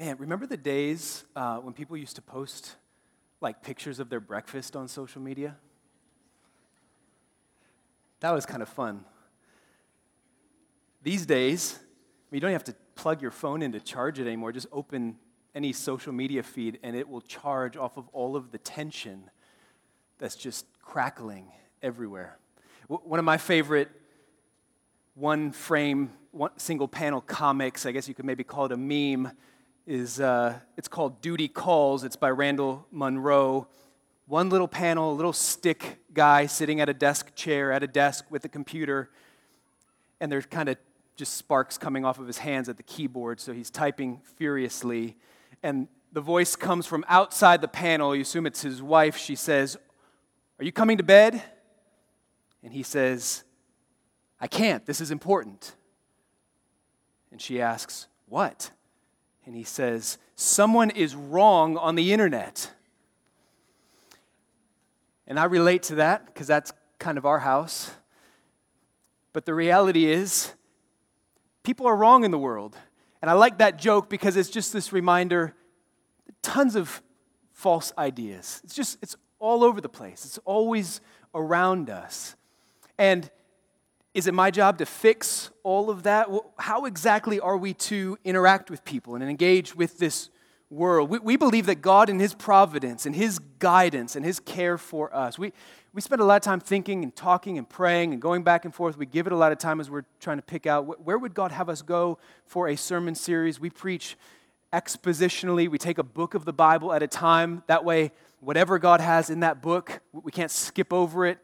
Man, remember the days uh, when people used to post like pictures of their breakfast on social media? That was kind of fun. These days, you don't have to plug your phone in to charge it anymore. Just open any social media feed and it will charge off of all of the tension that's just crackling everywhere. One of my favorite one frame, one single panel comics, I guess you could maybe call it a meme, is uh, it's called Duty Calls. It's by Randall Munroe. One little panel, a little stick guy sitting at a desk chair at a desk with a computer, and there's kind of just sparks coming off of his hands at the keyboard, so he's typing furiously. And the voice comes from outside the panel. You assume it's his wife. She says, Are you coming to bed? And he says, I can't. This is important. And she asks, What? And he says, Someone is wrong on the internet. And I relate to that because that's kind of our house. But the reality is, people are wrong in the world. And I like that joke because it's just this reminder tons of false ideas. It's just, it's all over the place, it's always around us. And is it my job to fix all of that? How exactly are we to interact with people and engage with this world? We, we believe that God, in His providence and His guidance and His care for us, we, we spend a lot of time thinking and talking and praying and going back and forth. We give it a lot of time as we're trying to pick out where would God have us go for a sermon series. We preach expositionally. We take a book of the Bible at a time. That way, whatever God has in that book, we can't skip over it.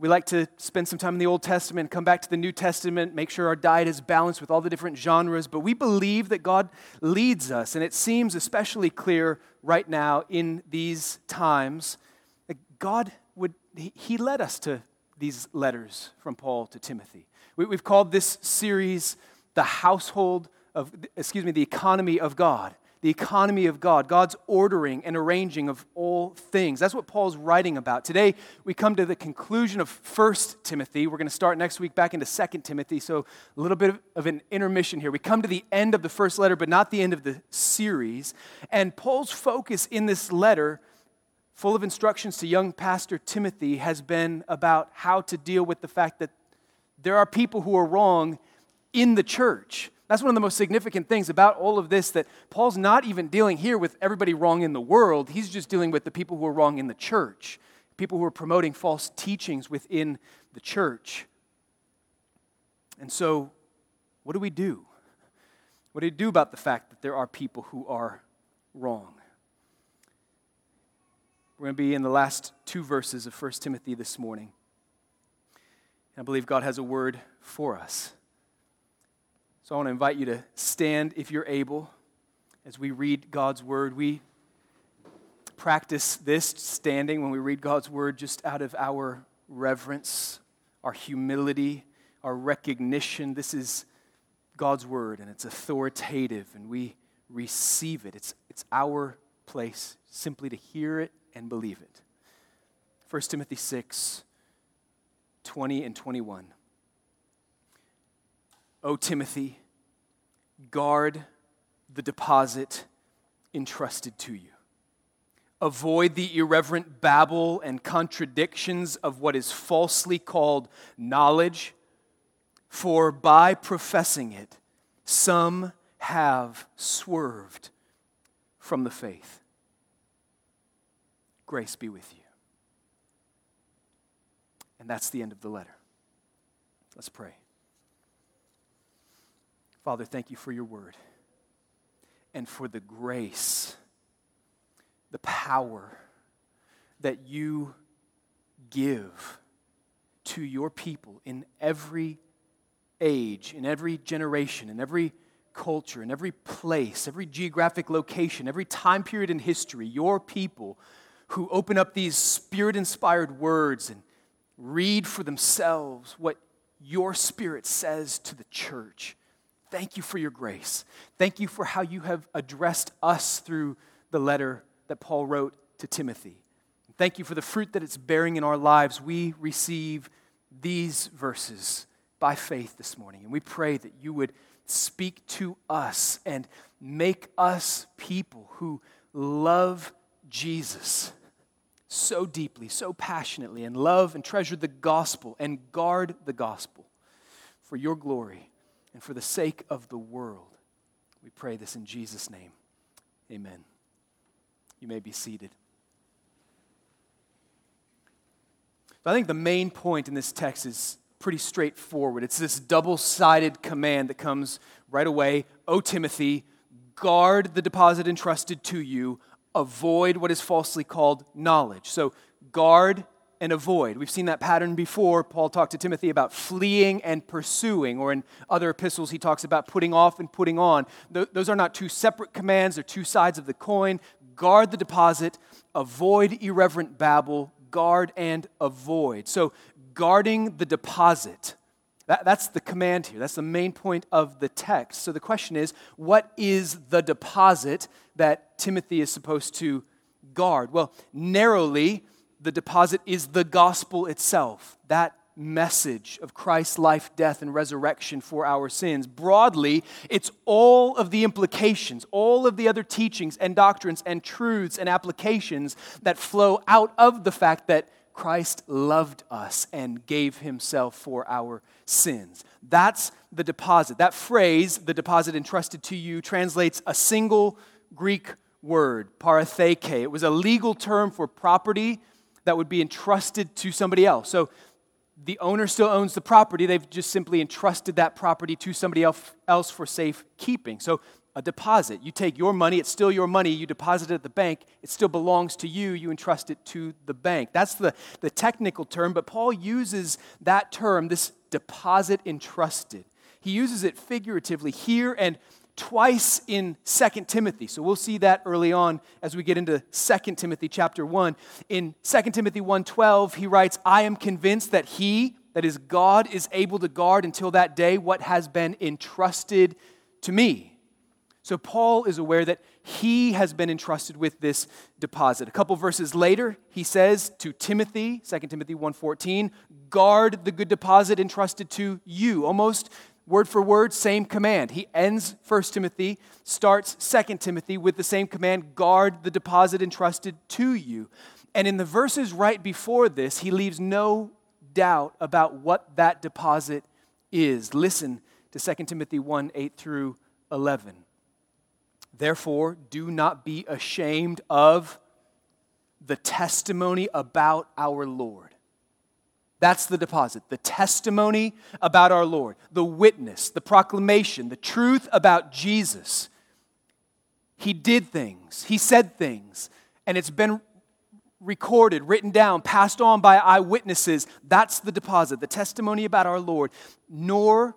We like to spend some time in the Old Testament, come back to the New Testament, make sure our diet is balanced with all the different genres. But we believe that God leads us, and it seems especially clear right now in these times that God would, He led us to these letters from Paul to Timothy. We've called this series the household of, excuse me, the economy of God the economy of God, God's ordering and arranging of all things. That's what Paul's writing about. Today, we come to the conclusion of 1 Timothy. We're going to start next week back into 2 Timothy, so a little bit of an intermission here. We come to the end of the first letter, but not the end of the series. And Paul's focus in this letter, full of instructions to young pastor Timothy, has been about how to deal with the fact that there are people who are wrong in the church. That's one of the most significant things about all of this that Paul's not even dealing here with everybody wrong in the world. He's just dealing with the people who are wrong in the church, people who are promoting false teachings within the church. And so, what do we do? What do we do about the fact that there are people who are wrong? We're going to be in the last two verses of 1 Timothy this morning. I believe God has a word for us. So I want to invite you to stand if you're able as we read God's word. We practice this standing when we read God's word just out of our reverence, our humility, our recognition. This is God's word and it's authoritative and we receive it. It's, it's our place simply to hear it and believe it. 1 Timothy 6 20 and 21. O Timothy, guard the deposit entrusted to you. Avoid the irreverent babble and contradictions of what is falsely called knowledge, for by professing it, some have swerved from the faith. Grace be with you. And that's the end of the letter. Let's pray. Father, thank you for your word and for the grace, the power that you give to your people in every age, in every generation, in every culture, in every place, every geographic location, every time period in history, your people who open up these spirit inspired words and read for themselves what your spirit says to the church. Thank you for your grace. Thank you for how you have addressed us through the letter that Paul wrote to Timothy. Thank you for the fruit that it's bearing in our lives. We receive these verses by faith this morning. And we pray that you would speak to us and make us people who love Jesus so deeply, so passionately, and love and treasure the gospel and guard the gospel for your glory and for the sake of the world. We pray this in Jesus' name. Amen. You may be seated. I think the main point in this text is pretty straightforward. It's this double sided command that comes right away. O Timothy, guard the deposit entrusted to you, avoid what is falsely called knowledge. So, guard and avoid. We've seen that pattern before. Paul talked to Timothy about fleeing and pursuing, or in other epistles, he talks about putting off and putting on. those are not two separate commands, they're two sides of the coin. Guard the deposit, avoid irreverent babble, guard and avoid. So, guarding the deposit. That, that's the command here. That's the main point of the text. So the question is what is the deposit that Timothy is supposed to guard? Well, narrowly, the deposit is the gospel itself. That message of Christ's life, death, and resurrection for our sins. Broadly, it's all of the implications, all of the other teachings and doctrines and truths and applications that flow out of the fact that Christ loved us and gave himself for our sins. That's the deposit. That phrase, the deposit entrusted to you, translates a single Greek word, paratheke. It was a legal term for property that would be entrusted to somebody else. So the owner still owns the property. They've just simply entrusted that property to somebody else for safe keeping. So, a deposit. You take your money, it's still your money. You deposit it at the bank, it still belongs to you. You entrust it to the bank. That's the, the technical term, but Paul uses that term, this deposit entrusted. He uses it figuratively here and twice in 2 Timothy. So we'll see that early on as we get into 2 Timothy chapter 1. In 2 Timothy 1:12, he writes, "I am convinced that he, that is God, is able to guard until that day what has been entrusted to me." So Paul is aware that he has been entrusted with this deposit. A couple verses later, he says to Timothy, 2 Timothy 1:14, "Guard the good deposit entrusted to you." Almost word for word, same command. He ends 1 Timothy, starts 2 Timothy with the same command guard the deposit entrusted to you. And in the verses right before this, he leaves no doubt about what that deposit is. Listen to 2 Timothy 1 8 through 11. Therefore, do not be ashamed of the testimony about our Lord that's the deposit. The testimony about our Lord, the witness, the proclamation, the truth about Jesus. He did things, he said things, and it's been recorded, written down, passed on by eyewitnesses. That's the deposit, the testimony about our Lord. Nor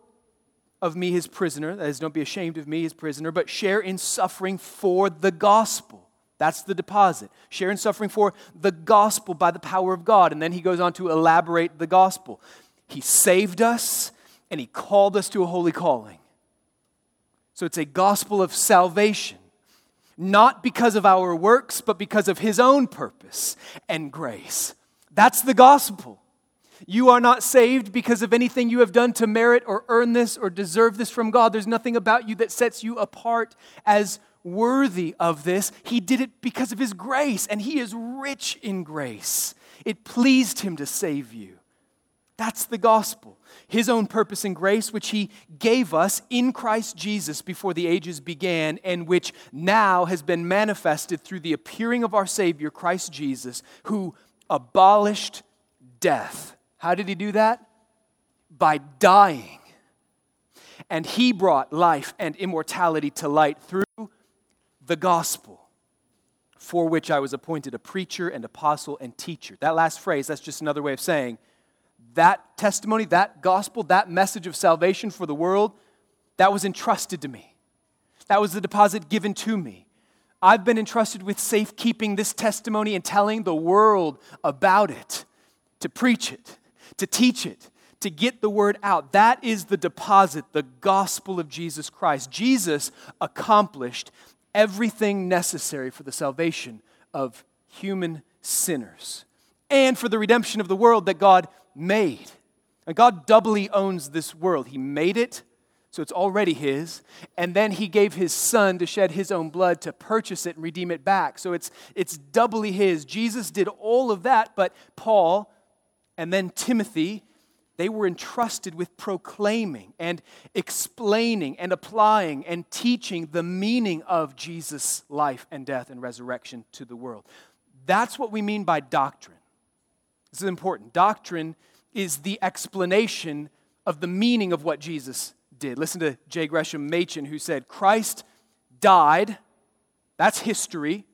of me, his prisoner, that is, don't be ashamed of me, his prisoner, but share in suffering for the gospel that's the deposit. Share in suffering for the gospel by the power of God. And then he goes on to elaborate the gospel. He saved us and he called us to a holy calling. So it's a gospel of salvation, not because of our works, but because of his own purpose and grace. That's the gospel. You are not saved because of anything you have done to merit or earn this or deserve this from God. There's nothing about you that sets you apart as worthy of this. He did it because of His grace, and He is rich in grace. It pleased Him to save you. That's the gospel. His own purpose and grace, which He gave us in Christ Jesus before the ages began, and which now has been manifested through the appearing of our Savior, Christ Jesus, who abolished death. How did He do that? By dying. And He brought life and immortality to light through the gospel, for which I was appointed a preacher and apostle and teacher. That last phrase, that's just another way of saying that testimony, that gospel, that message of salvation for the world, that was entrusted to me. That was the deposit given to me. I've been entrusted with safekeeping this testimony and telling the world about it, to preach it, to teach it, to get the word out. That is the deposit, the gospel of Jesus Christ. Jesus accomplished everything necessary for the salvation of human sinners and for the redemption of the world that God made. And God doubly owns this world. He made it, So it's already his. And then he gave his son to shed his own blood to purchase it and redeem it back. So it's, it's doubly his. Jesus did all of that, but Paul and then Timothy, they were entrusted with proclaiming and explaining and applying and teaching the meaning of Jesus' life and death and resurrection to the world. That's what we mean by doctrine. This is important. Doctrine is the explanation of the meaning of what Jesus did. Listen to J. Gresham Machen, who said, Christ died. That's history.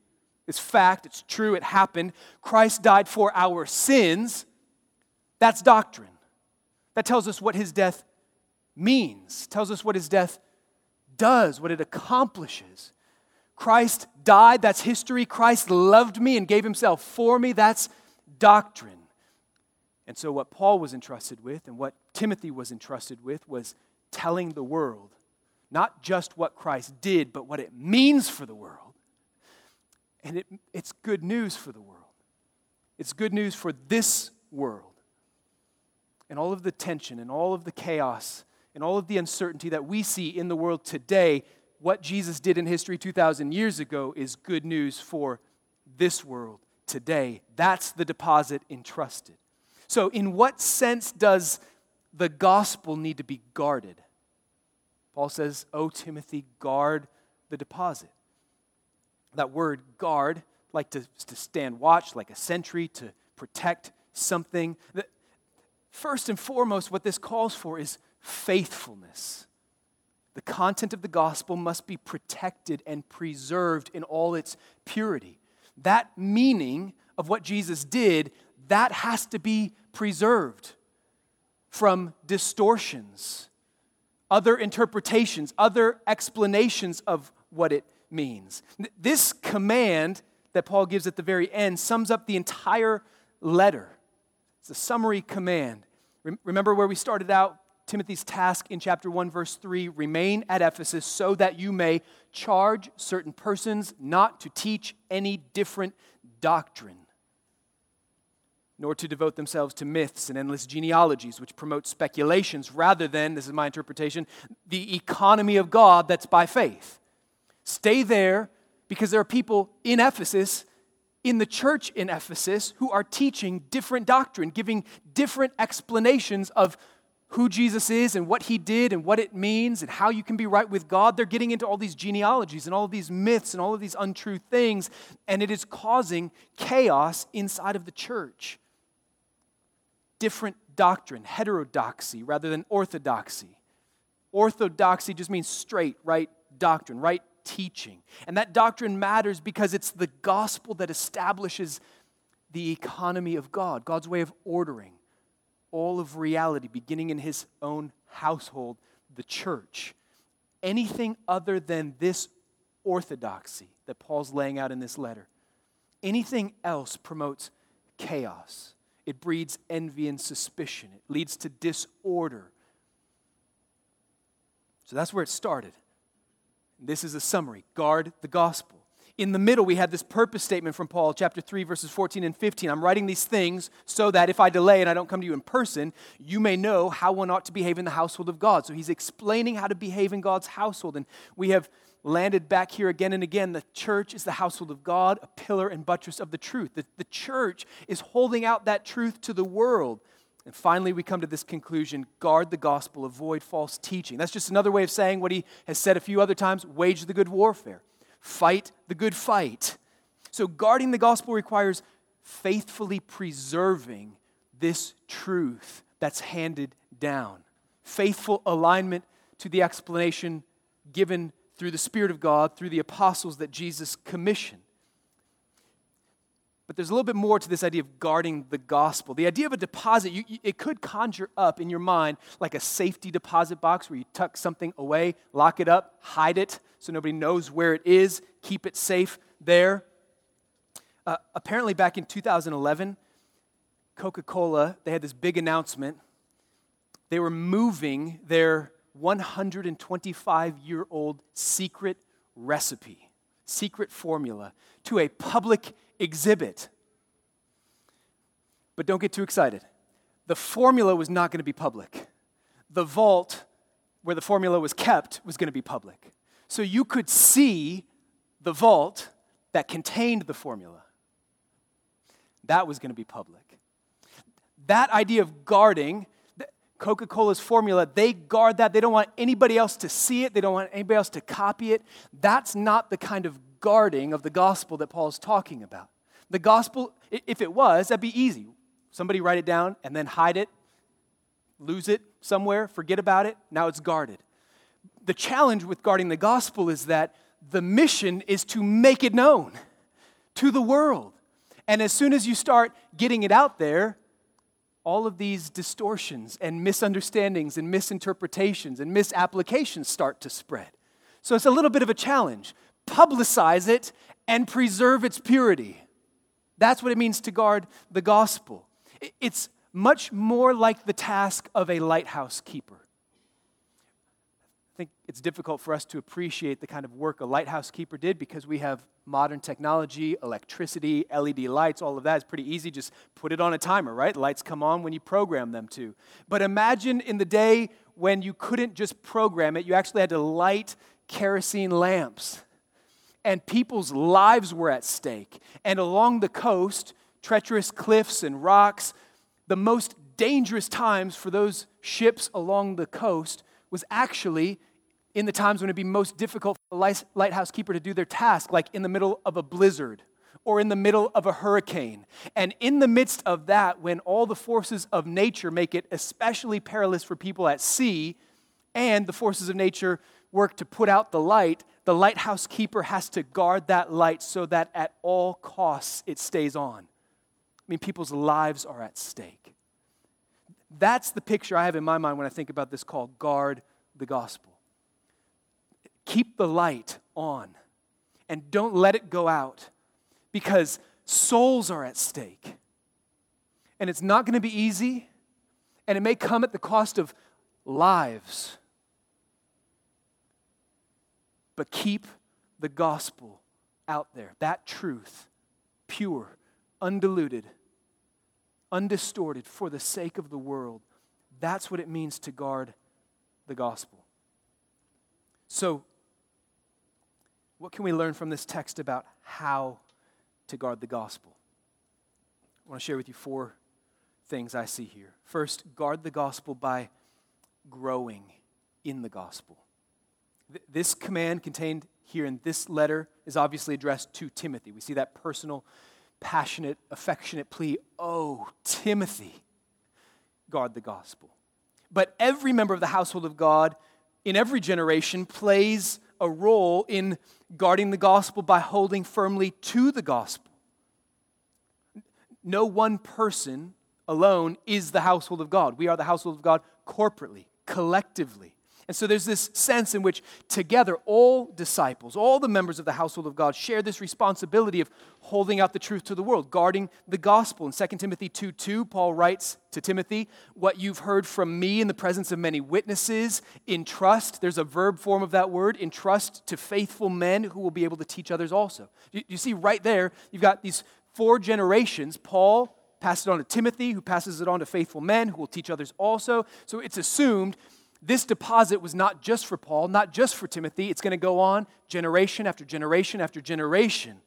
It's fact. It's true. It happened. Christ died for our sins. That's doctrine. That tells us what his death means, tells us what his death does, what it accomplishes. Christ died, that's history. Christ loved me and gave himself for me, that's doctrine. And so, what Paul was entrusted with and what Timothy was entrusted with was telling the world not just what Christ did, but what it means for the world. And it, it's good news for the world. It's good news for this world. And all of the tension and all of the chaos and all of the uncertainty that we see in the world today, what Jesus did in history 2,000 years ago is good news for this world today. That's the deposit entrusted. So, in what sense does the gospel need to be guarded? Paul says, O Timothy, guard the deposit. That word guard, like to, to stand watch, like a sentry, to protect something. First and foremost, what this calls for is faithfulness. The content of the gospel must be protected and preserved in all its purity. That meaning of what Jesus did that has to be preserved from distortions, other interpretations, other explanations of what it means. This command that Paul gives at the very end sums up the entire letter. It's a summary command. Remember where we started out? Timothy's task in chapter 1, verse 3 remain at Ephesus so that you may charge certain persons not to teach any different doctrine nor to devote themselves to myths and endless genealogies, which promote speculations rather than, this is my interpretation, the economy of God that's by faith. Stay there because there are people in Ephesus, in the church in Ephesus, who are teaching different doctrine, giving different explanations of who Jesus is and what he did and what it means and how you can be right with God. They're getting into all these genealogies and all of these myths and all of these untrue things, and it is causing chaos inside of the church different doctrine, heterodoxy rather than orthodoxy. Orthodoxy just means straight, right doctrine, right teaching. And that doctrine matters because it's the gospel that establishes the economy of God, God's way of ordering all of reality, beginning in his own household, the church. Anything other than this orthodoxy that Paul's laying out in this letter, anything else promotes chaos it breeds envy and suspicion, it leads to disorder. So that's where it started. This is a summary guard the gospel. In the middle, we had this purpose statement from Paul, chapter 3, verses 14 and 15. I'm writing these things so that if I delay and I don't come to you in person, you may know how one ought to behave in the household of God. So he's explaining how to behave in God's household. And we have landed back here again and again. The church is the household of God, a pillar and buttress of the truth. The, the church is holding out that truth to the world. And finally, we come to this conclusion guard the gospel, avoid false teaching. That's just another way of saying what he has said a few other times wage the good warfare, fight the good fight. So, guarding the gospel requires faithfully preserving this truth that's handed down, faithful alignment to the explanation given through the Spirit of God, through the apostles that Jesus commissioned. But there's a little bit more to this idea of guarding the gospel. The idea of a deposit, you, it could conjure up in your mind like a safety deposit box where you tuck something away, lock it up, hide it so nobody knows where it is, keep it safe there. Uh, apparently, back in 2011, Coca Cola, they had this big announcement. They were moving their 125 year old secret recipe, secret formula, to a public exhibit. But don't get too excited. The formula was not going to be public. The vault where the formula was kept was going to be public. So you could see the vault that contained the formula. That was going to be public. That idea of guarding, Coca Cola's formula, they guard that. They don't want anybody else to see it, they don't want anybody else to copy it. That's not the kind of guarding of the gospel that Paul is talking about. The gospel, if it was, that'd be easy. Somebody write it down and then hide it, lose it somewhere, forget about it. Now it's guarded. The challenge with guarding the gospel is that the mission is to make it known to the world. And as soon as you start getting it out there, all of these distortions and misunderstandings and misinterpretations and misapplications start to spread. So it's a little bit of a challenge. Publicize it and preserve its purity. That's what it means to guard the gospel. It's much more like the task of a lighthouse keeper I think it's difficult for us to appreciate the kind of work a lighthouse keeper did because we have modern technology, electricity, LED lights, all of that is pretty easy. Just put it on a timer, right? Lights come on when you program them to. But imagine in the day when you couldn't just program it, you actually had to light kerosene lamps. And people's lives were at stake. And along the coast, treacherous cliffs and rocks, the most dangerous times for those ships along the coast was actually in the times when it'd be most difficult for the lighthouse keeper to do their task, like in the middle of a blizzard or in the middle of a hurricane. And in the midst of that, when all the forces of nature make it especially perilous for people at sea, and the forces of nature work to put out the light, the lighthouse keeper has to guard that light so that at all costs it stays on. I mean, people's lives are at stake. That's the picture I have in my mind when I think about this call guard the gospel. Keep the light on and don't let it go out because souls are at stake. And it's not going to be easy, and it may come at the cost of lives. But keep the gospel out there, that truth, pure, undiluted, undistorted, for the sake of the world. That's what it means to guard the gospel. So, what can we learn from this text about how to guard the gospel? I want to share with you four things I see here. First, guard the gospel by growing in the gospel. This command contained here in this letter is obviously addressed to Timothy. We see that personal, passionate, affectionate plea Oh, Timothy, guard the gospel. But every member of the household of God in every generation plays a role in guarding the gospel by holding firmly to the gospel. No one person alone is the household of God. We are the household of God corporately, collectively. And so there's this sense in which together all disciples, all the members of the household of God share this responsibility of holding out the truth to the world, guarding the gospel. In 2 Timothy 2 2, Paul writes to Timothy, What you've heard from me in the presence of many witnesses, entrust, there's a verb form of that word, entrust to faithful men who will be able to teach others also. You, you see, right there, you've got these four generations. Paul passes it on to Timothy, who passes it on to faithful men who will teach others also. So it's assumed this deposit was not just for Paul, not just for Timothy. It's going to go on generation after generation after generation.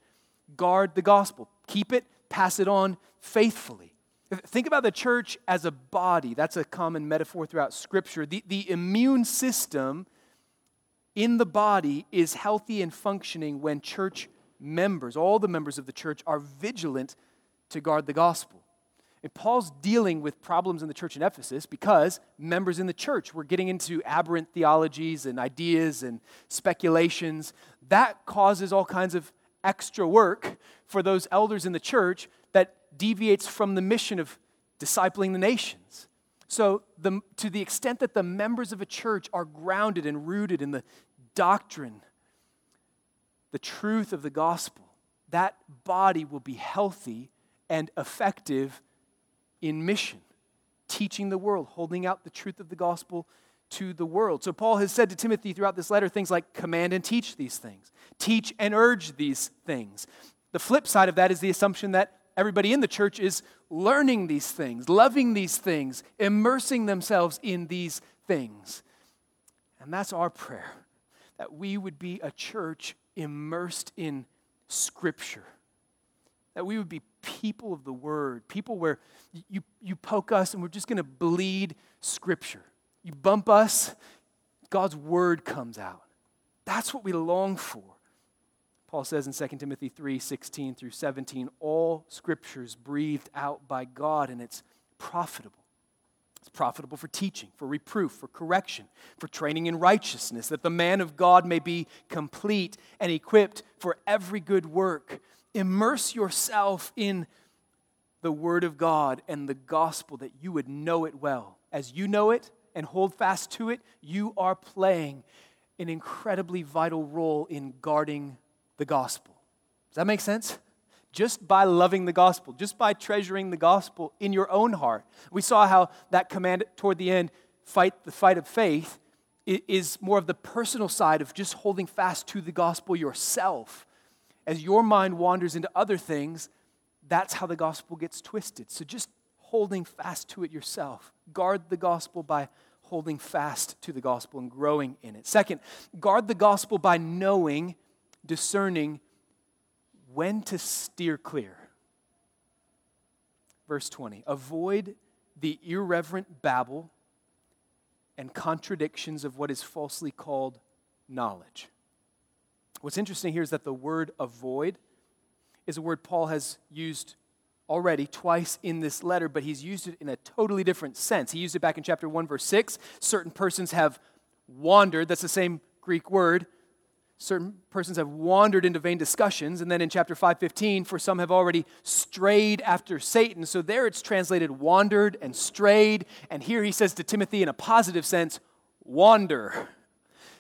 Guard the gospel, keep it, pass it on faithfully. Think about the church as a body. That's a common metaphor throughout Scripture. The, the immune system in the body is healthy and functioning when church members, all the members of the church, are vigilant to guard the gospel. And Paul's dealing with problems in the church in Ephesus because members in the church were getting into aberrant theologies and ideas and speculations. That causes all kinds of extra work for those elders in the church that deviates from the mission of discipling the nations. So, the, to the extent that the members of a church are grounded and rooted in the doctrine, the truth of the gospel, that body will be healthy and effective in mission, teaching the world, holding out the truth of the gospel to the world. So, Paul has said to Timothy throughout this letter things like command and teach these things, teach and urge these things. The flip side of that is the assumption that everybody in the church is learning these things, loving these things, immersing themselves in these things. And that's our prayer that we would be a church immersed in Scripture, that we would be people of the Word, people where you, you poke us and we're just going to bleed Scripture. You bump us, God's Word comes out. That's what we long for. Paul says in 2 Timothy 3 16 through 17, all scriptures breathed out by God and it's profitable. It's profitable for teaching, for reproof, for correction, for training in righteousness, that the man of God may be complete and equipped for every good work. Immerse yourself in the Word of God and the gospel that you would know it well. As you know it and hold fast to it, you are playing an incredibly vital role in guarding the gospel. Does that make sense? Just by loving the gospel, just by treasuring the gospel in your own heart. We saw how that command toward the end, fight the fight of faith, is more of the personal side of just holding fast to the gospel yourself. As your mind wanders into other things, that's how the gospel gets twisted. So just holding fast to it yourself. Guard the gospel by holding fast to the gospel and growing in it. Second, guard the gospel by knowing, discerning when to steer clear. Verse 20 Avoid the irreverent babble and contradictions of what is falsely called knowledge. What's interesting here is that the word avoid is a word Paul has used already twice in this letter, but he's used it in a totally different sense. He used it back in chapter 1, verse 6. Certain persons have wandered, that's the same Greek word. Certain persons have wandered into vain discussions. And then in chapter 5:15, for some have already strayed after Satan. So there it's translated wandered and strayed. And here he says to Timothy in a positive sense, wander,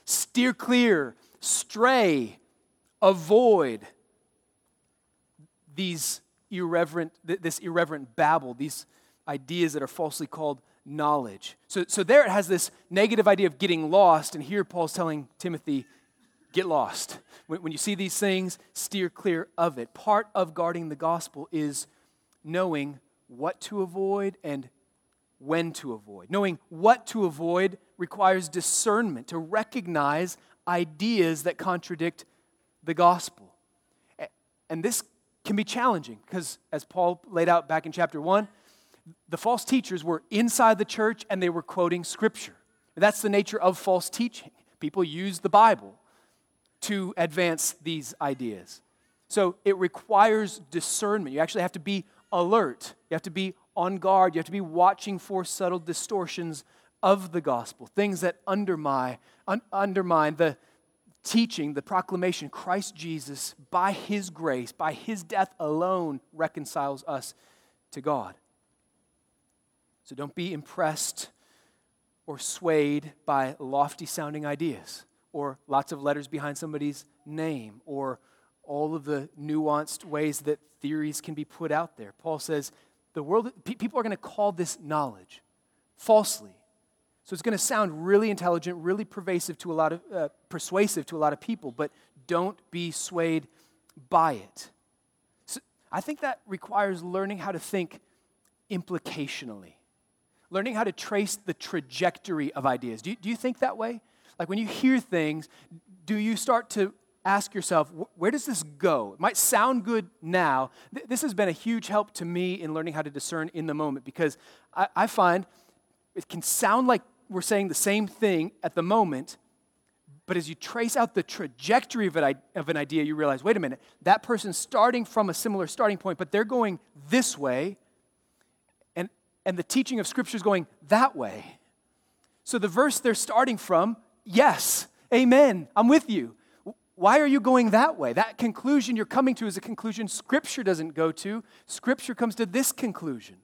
steer clear, stray, avoid these irreverent, this irreverent babble, these ideas that are falsely called knowledge. So, so there it has this negative idea of getting lost, and here Paul's telling Timothy, get lost. When, when you see these things, steer clear of it. Part of guarding the gospel is knowing what to avoid and when to avoid. Knowing what to avoid requires discernment to recognize ideas that contradict the gospel. And this can be challenging because, as Paul laid out back in chapter 1, the false teachers were inside the church and they were quoting scripture. That's the nature of false teaching. People use the Bible to advance these ideas. So it requires discernment. You actually have to be alert, you have to be on guard, you have to be watching for subtle distortions of the gospel, things that undermine, un- undermine the, teaching, the proclamation Christ Jesus, by his grace, by his death alone, reconciles us to God. So don't be impressed or swayed by lofty sounding ideas or lots of letters behind somebody's name or all of the nuanced ways that theories can be put out there. Paul says the world people are going to call this knowledge falsely so it's going to sound really intelligent, really pervasive to a lot of, uh, persuasive to a lot of people, but don't be swayed by it. So I think that requires learning how to think implicationally, learning how to trace the trajectory of ideas. Do you, do you think that way? Like when you hear things, do you start to ask yourself, where does this go? It might sound good now. This has been a huge help to me in learning how to discern in the moment because I, I find it can sound like we're saying the same thing at the moment, but as you trace out the trajectory of an, of an idea, you realize wait a minute, that person's starting from a similar starting point, but they're going this way, and, and the teaching of Scripture is going that way. So the verse they're starting from, yes, amen, I'm with you. Why are you going that way? That conclusion you're coming to is a conclusion Scripture doesn't go to. Scripture comes to this conclusion.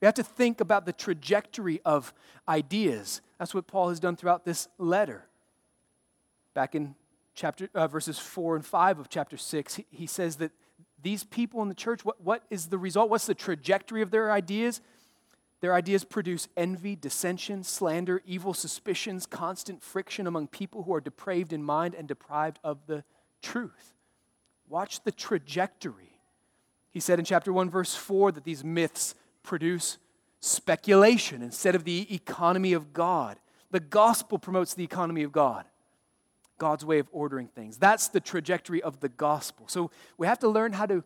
We have to think about the trajectory of ideas. That's what Paul has done throughout this letter. Back in chapter uh, verses 4 and 5 of chapter 6, he, he says that these people in the church, what, what is the result? What's the trajectory of their ideas? Their ideas produce envy, dissension, slander, evil suspicions, constant friction among people who are depraved in mind and deprived of the truth. Watch the trajectory. He said in chapter 1, verse 4, that these myths produce speculation instead of the economy of God. The gospel promotes the economy of God, God's way of ordering things. That's the trajectory of the gospel. So we have to learn how to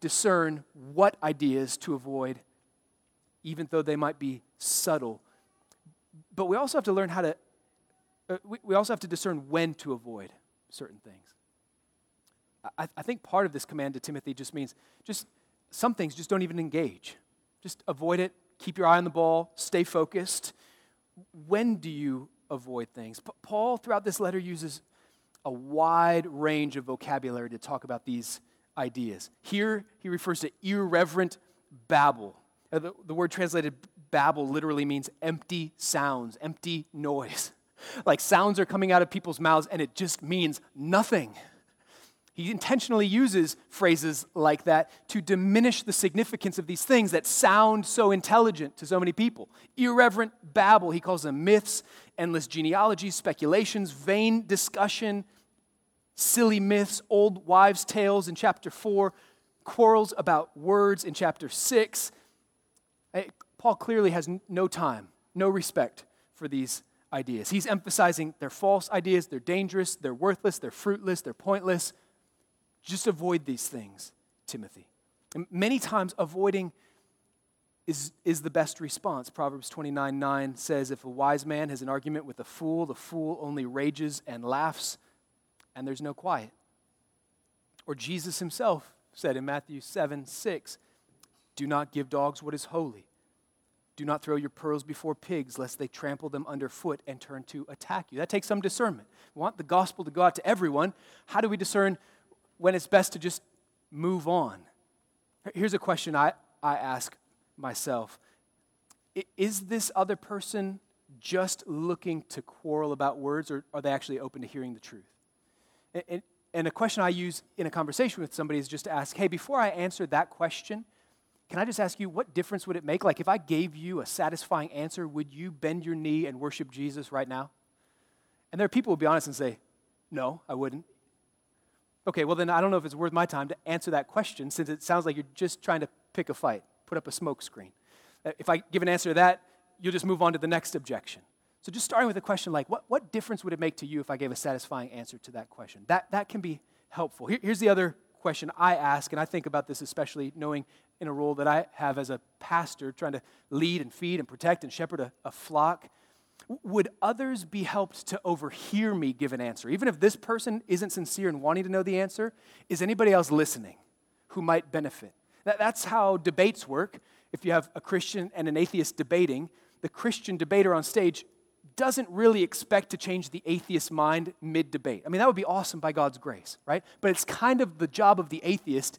discern what ideas to avoid, even though they might be subtle. But we also have to learn how to, uh, we, also have to discern when to avoid certain things. I think part of this command to Timothy just means just some things just don't even engage. Just avoid it, keep your eye on the ball, stay focused. When do you avoid things? P- Paul, throughout this letter, uses a wide range of vocabulary to talk about these ideas. Here, he refers to irreverent babble. Uh, the, the word translated babble literally means empty sounds, empty noise. Like sounds are coming out of people's mouths and it just means nothing. He intentionally uses phrases like that to diminish the significance of these things that sound so intelligent to so many people. Irreverent babble, he calls them myths, endless genealogies, speculations, vain discussion, silly myths, old wives' tales in chapter 4, quarrels about words in chapter 6. Eh, Paul clearly has no time, no respect for these ideas. He's emphasizing they're false ideas, they're dangerous, they're worthless, they're fruitless, they're pointless. Just avoid these things, Timothy. And many times, avoiding is, is the best response. Proverbs 29 9 says, If a wise man has an argument with a fool, the fool only rages and laughs, and there's no quiet. Or Jesus himself said in Matthew 7 6, Do not give dogs what is holy. Do not throw your pearls before pigs, lest they trample them underfoot and turn to attack you. That takes some discernment. We want the gospel to go out to everyone. How do we discern when it's best to just move on. Here's a question I, I ask myself Is this other person just looking to quarrel about words, or are they actually open to hearing the truth? And, and, a question I use in a conversation with somebody is just to ask, hey, before I answer that question, can I just ask you, what difference would it make? Like, if I gave you a satisfying answer, would you bend your knee and worship Jesus right now? And there are people who will be honest and say, no, I wouldn't. Okay, well, then I don't know if it's worth my time to answer that question since it sounds like you're just trying to pick a fight, put up a smoke screen. Uh, if I give an answer to that, you'll just move on to the next objection. So just starting with a question like, what, what difference would it make to you if I gave a satisfying answer to that question? That, that can be helpful. Here, here's the other question I ask, and I think about this especially knowing in a role that I have as a pastor, trying to lead and feed and protect and shepherd a, a flock. Would others be helped to overhear me give an answer? Even if this person isn't sincere in wanting to know the answer, is anybody else listening who might benefit? That, that's how debates work. If you have a Christian and an atheist debating, the Christian debater on stage doesn't really expect to change the atheist mind mid debate. I mean, that would be awesome by God's grace, right? But it's kind of the job of the atheist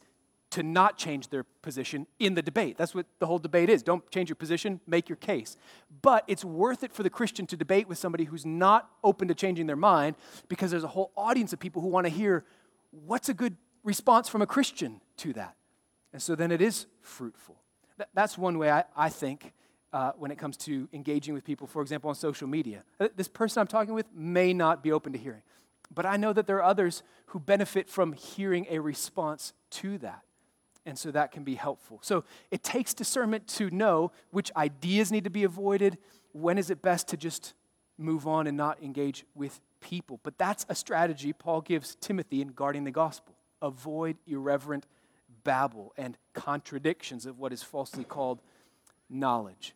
to not change their position in the debate. That's what the whole debate is. Don't change your position, make your case. But it's worth it for the Christian to debate with somebody who's not open to changing their mind because there's a whole audience of people who want to hear what's a good response from a Christian to that. And so then it is fruitful. That's one way I, I think uh, when it comes to engaging with people, for example, on social media. This person I'm talking with may not be open to hearing. But I know that there are others who benefit from hearing a response to that. And so that can be helpful. So it takes discernment to know which ideas need to be avoided. When is it best to just move on and not engage with people? But that's a strategy Paul gives Timothy in guarding the gospel. Avoid irreverent babble and contradictions of what is falsely called knowledge.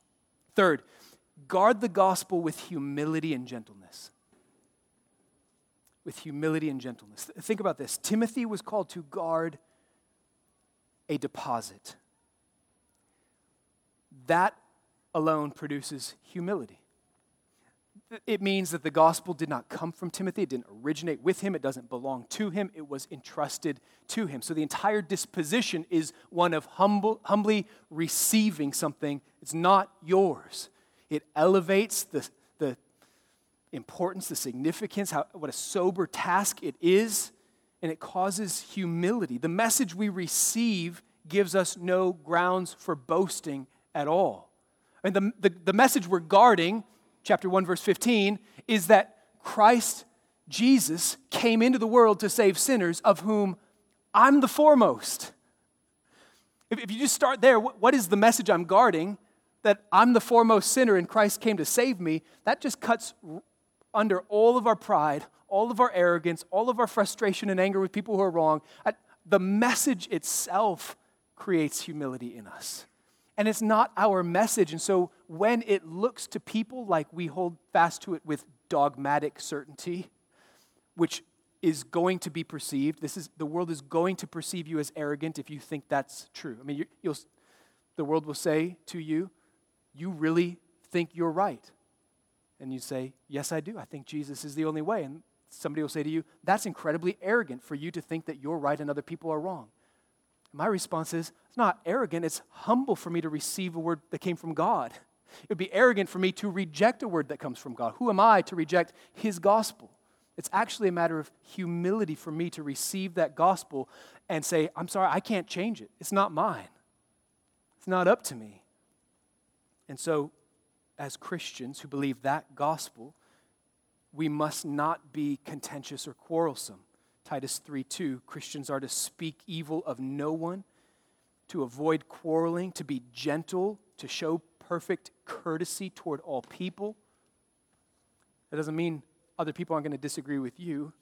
Third, guard the gospel with humility and gentleness. With humility and gentleness. Think about this Timothy was called to guard a deposit. That alone produces humility. It means that the gospel did not come from Timothy, it didn't originate with him, it doesn't belong to him, it was entrusted to him. So the entire disposition is one of humble, humbly receiving something that's not yours. It elevates the, the importance, the significance, how, what a sober task it is and it causes humility. The message we receive gives us no grounds for boasting at all. Mean, the, the, the message we're guarding, chapter 1, verse 15, is that Christ Jesus came into the world to save sinners, of whom I'm the foremost. If, if you just start there, what, what is the message I'm guarding? that I'm the foremost sinner and Christ came to save me, that just cuts under all of our pride, all of our arrogance, all of our frustration and anger with people who are wrong. The message itself creates humility in us. And it's not our message. And so when it looks to people like we hold fast to it with dogmatic certainty, which is going to be perceived, this is the world is going to perceive you as arrogant if you think that's true. I mean, you, will the world will say to you, "You really think you're right," and you say, "Yes, I do. I think Jesus is the only way." And somebody will say to you, That's incredibly arrogant for you to think that you're right and other people are wrong. My response is, It's not arrogant, it's humble for me to receive a word that came from God. It would be arrogant for me to reject a word that comes from God. Who am I to reject His gospel? It's actually a matter of humility for me to receive that gospel and say, I'm sorry, I can't change it. It's not mine, it's not up to me. And so, as Christians who believe that gospel, we must not be contentious or quarrelsome. Titus 3 2, Christians are to speak evil of no one, to avoid quarreling, to be gentle, to show perfect courtesy toward all people. That doesn't mean other people aren't going to disagree with you,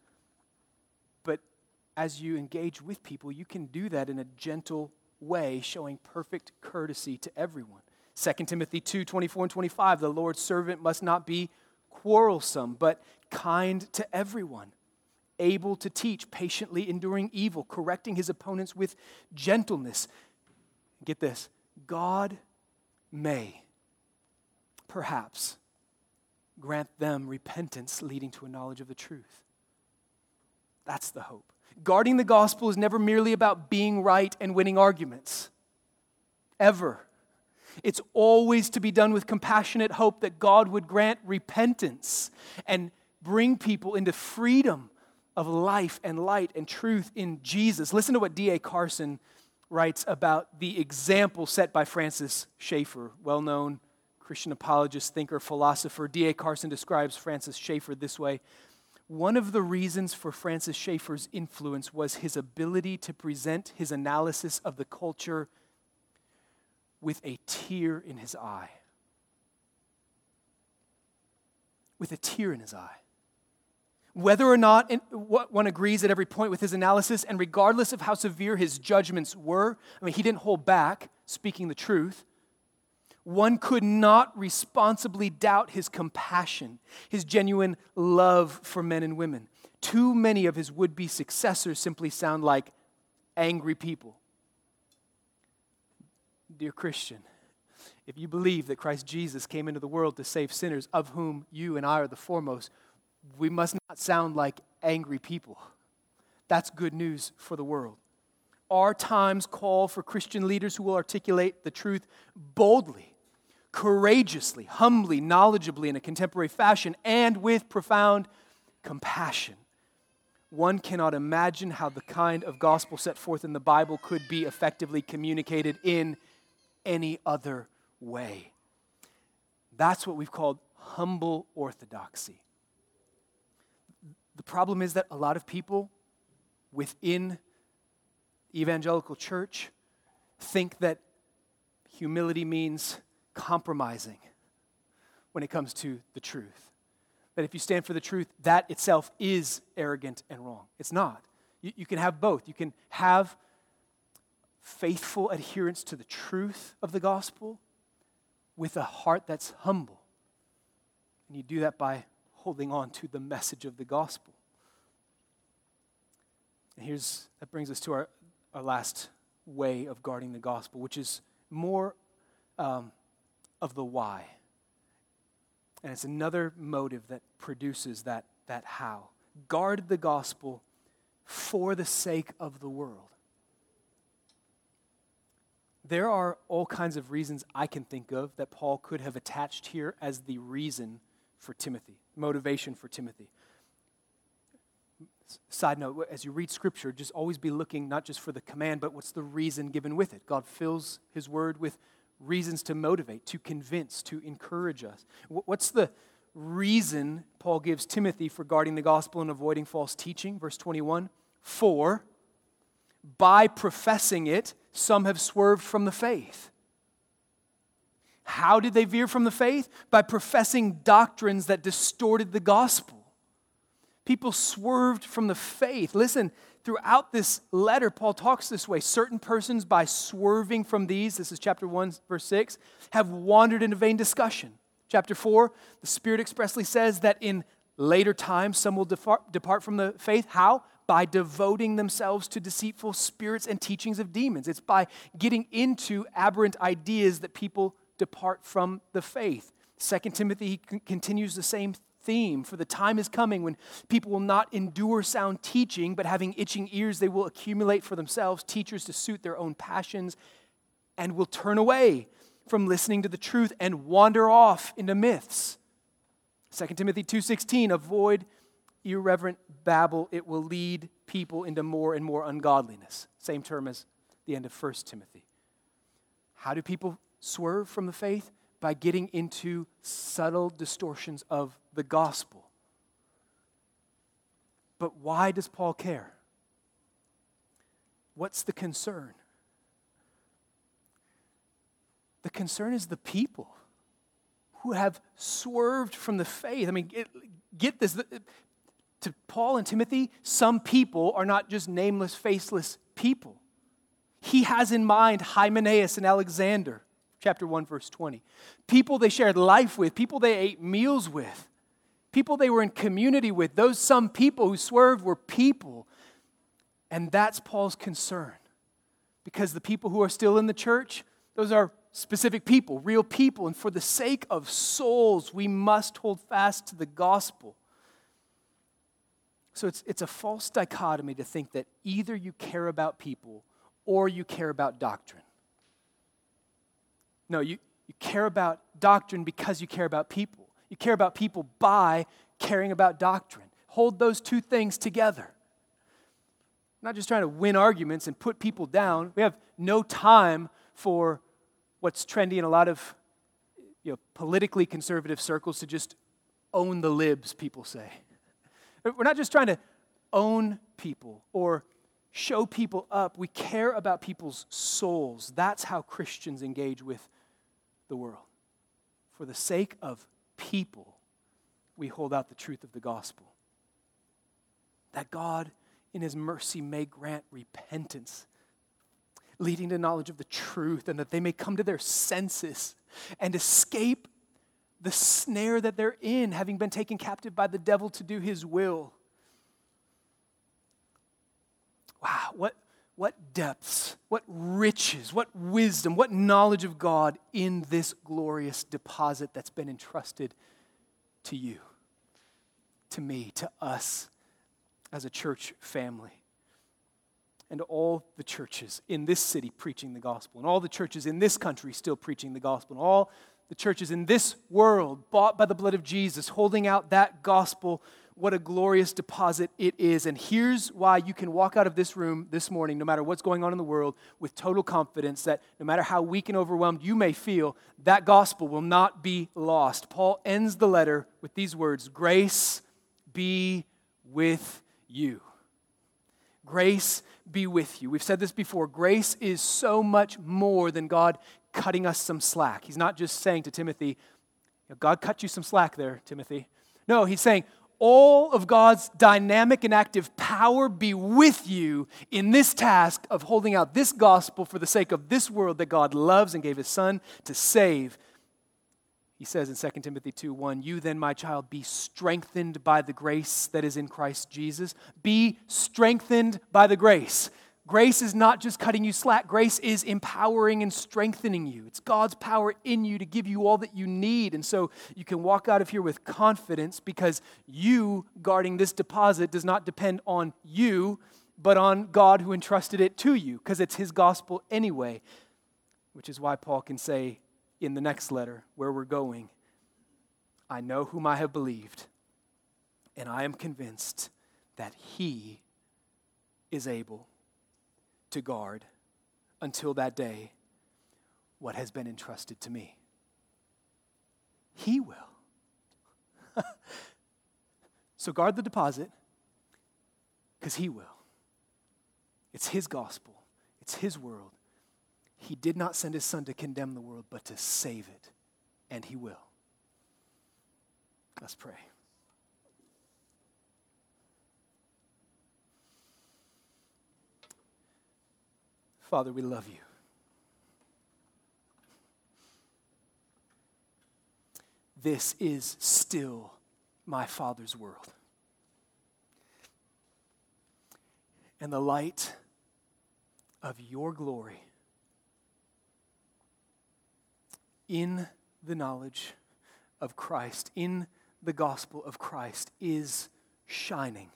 but as you engage with people, you can do that in a gentle way, showing perfect courtesy to everyone. 2 Timothy 2 24 and 25, the Lord's servant must not be quarrelsome, but kind to everyone, able to teach, patiently enduring evil, correcting his opponents with gentleness. Get this God may, perhaps, grant them repentance leading to a knowledge of the truth. That's the hope. Guarding the gospel is never merely about being right and winning arguments, ever. It's always to be done with compassionate hope that God would grant repentance and bring people into freedom of life and light and truth in Jesus. Listen to what D.A. Carson writes about the example set by Francis Schaeffer, well known Christian apologist, thinker, philosopher. D.A. Carson describes Francis Schaeffer this way One of the reasons for Francis Schaeffer's influence was his ability to present his analysis of the culture with a tear in his eye. With a tear in his eye. Whether or not one agrees at every point with his analysis, and regardless of how severe his judgments were, I mean, he didn't hold back speaking the truth. One could not responsibly doubt his compassion, his genuine love for men and women. Too many of his would be successors simply sound like angry people dear Christian, if you believe that Christ Jesus came into the world to save sinners, of whom you and I are the foremost, we must not sound like angry people. That's good news for the world. Our times call for Christian leaders who will articulate the truth boldly, courageously, humbly, knowledgeably, in a contemporary fashion, and with profound compassion. One cannot imagine how the kind of gospel set forth in the Bible could be effectively communicated in any other way. That's what we've called humble orthodoxy. The problem is that a lot of people within evangelical church think that humility means compromising when it comes to the truth. That if you stand for the truth, that itself is arrogant and wrong. It's not. You, you can have both. You can have faithful adherence to the truth of the gospel with a heart that's humble. And you do that by holding on to the message of the gospel. And here's that brings us to our, our last way of guarding the gospel, which is more um, of the why. And it's another motive that produces that, that how. Guard the gospel for the sake of the world there are all kinds of reasons I can think of that Paul could have attached here as the reason for Timothy, motivation for Timothy. Side note, as you read scripture, just always be looking not just for the command, but what's the reason given with it. God fills his word with reasons to motivate, to convince, to encourage us. What's the reason Paul gives Timothy for guarding the gospel and avoiding false teaching? Verse 21 For by professing it, some have swerved from the faith. How did they veer from the faith? By professing doctrines that distorted the gospel. People swerved from the faith. Listen, throughout this letter, Paul talks this way. Certain persons, by swerving from these, this is chapter 1, verse 6, have wandered into vain discussion. Chapter 4, the Spirit expressly says that in later times some will depart, depart from the faith. How? By devoting themselves to deceitful spirits and teachings of demons. It's by getting into aberrant ideas that people depart from the faith. Second Timothy continues the same theme. For the time is coming when people will not endure sound teaching, but having itching ears, they will accumulate for themselves teachers to suit their own passions and will turn away from listening to the truth and wander off into myths. 2 Timothy 2:16 avoid irreverent babble it will lead people into more and more ungodliness. Same term as the end of 1 Timothy. How do people swerve from the faith? By getting into subtle distortions of the gospel. But why does Paul care? What's the concern? The concern is the people who have swerved from the faith. I mean, get, get this. To Paul and Timothy, some people are not just nameless, faceless people. He has in mind Hymenaeus and Alexander, chapter 1, verse 20. People they shared life with, people they ate meals with, people they were in community with. Those some people who swerved were people. And that's Paul's concern. Because the people who are still in the church, those are specific people, real people. And for the sake of souls, we must hold fast to the gospel. So it's, it's a false dichotomy to think that either you care about people or you care about doctrine. No, you, you care about doctrine because you care about people. You care about people by caring about doctrine. Hold those two things together. I'm not just trying to win arguments and put people down. We have no time for what's trendy in a lot of you know, politically conservative circles to just own the libs, people say. We're not just trying to own people or show people up. We care about people's souls. That's how Christians engage with the world. For the sake of people, we hold out the truth of the gospel. That God, in His mercy, may grant repentance leading to knowledge of the truth, and that they may come to their senses and escape the snare that they're in, having been taken captive by the devil to do his will. Wow, what, what depths, what riches, what wisdom, what knowledge of God in this glorious deposit that's been entrusted to you, to me, to us as a church family and all the churches in this city preaching the gospel, and all the churches in this country still preaching the gospel, and all the churches in this world bought by the blood of Jesus, holding out that gospel. What a glorious deposit it is. And here's why you can walk out of this room this morning, no matter what's going on in the world, with total confidence that no matter how weak and overwhelmed you may feel, that gospel will not be lost. Paul ends the letter with these words Grace be with you. Grace be with you. We've said this before. Grace is so much more than God cutting us some slack. He's not just saying to Timothy, God cut you some slack there, Timothy. No, he's saying, all of God's dynamic and active power be with you in this task of holding out this gospel for the sake of this world that God loves and gave his son to save. He says in 2 Timothy 2 1, You then, my child, be strengthened by the grace that is in Christ Jesus. Be strengthened by the grace. Grace is not just cutting you slack, grace is empowering and strengthening you. It's God's power in you to give you all that you need. And so you can walk out of here with confidence because you guarding this deposit does not depend on you, but on God who entrusted it to you because it's His gospel anyway. Which is why Paul can say, in the next letter where we're going. I know whom I have believed, and I am convinced that he is able to guard until that day what has been entrusted to me. He will. so guard the deposit because he will. It's his gospel, it's his world. He did not send his son to condemn the world, but to save it and He will. Let's pray. Father, we love you. This is still my Father's world. And the light of your glory in the knowledge of Christ, in the gospel of Christ, is shining.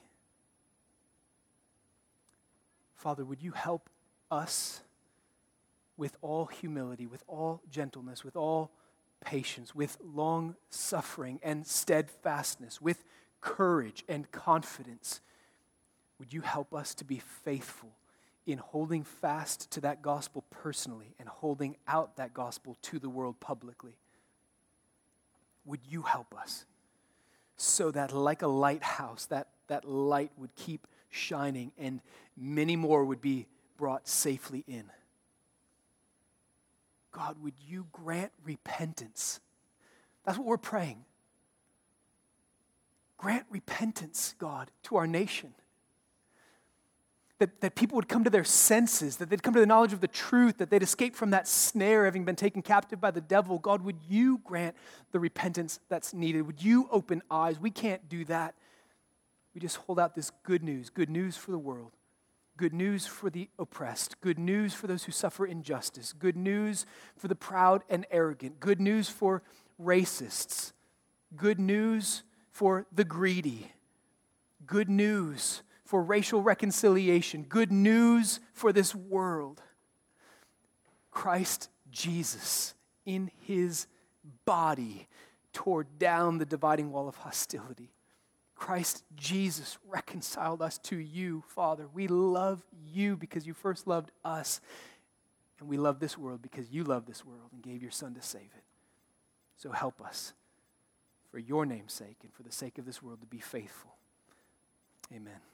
Father, would you help us with all humility, with all gentleness, with all patience, with long suffering and steadfastness, with courage and confidence? Would you help us to be faithful in holding fast to that gospel personally and holding out that gospel to the world publicly. Would you help us so that, like a lighthouse, that, that light would keep shining and many more would be brought safely in? God, would you grant repentance? That's what we're praying. Grant repentance, God, to our nation that, that people would come to their senses, that they'd come to the knowledge of the truth, that they'd escape from that snare having been taken captive by the devil. God, would you grant the repentance that's needed? Would you open eyes? We can't do that. We just hold out this good news good news for the world, good news for the oppressed, good news for those who suffer injustice, good news for the proud and arrogant, good news for racists, good news for the greedy, good news for racial reconciliation, good news for this world. Christ Jesus, in his body, tore down the dividing wall of hostility. Christ Jesus reconciled us to you, Father. We love you because you first loved us. And we love this world because you love this world and gave your Son to save it. So help us, for your name's sake and for the sake of this world, to be faithful. Amen.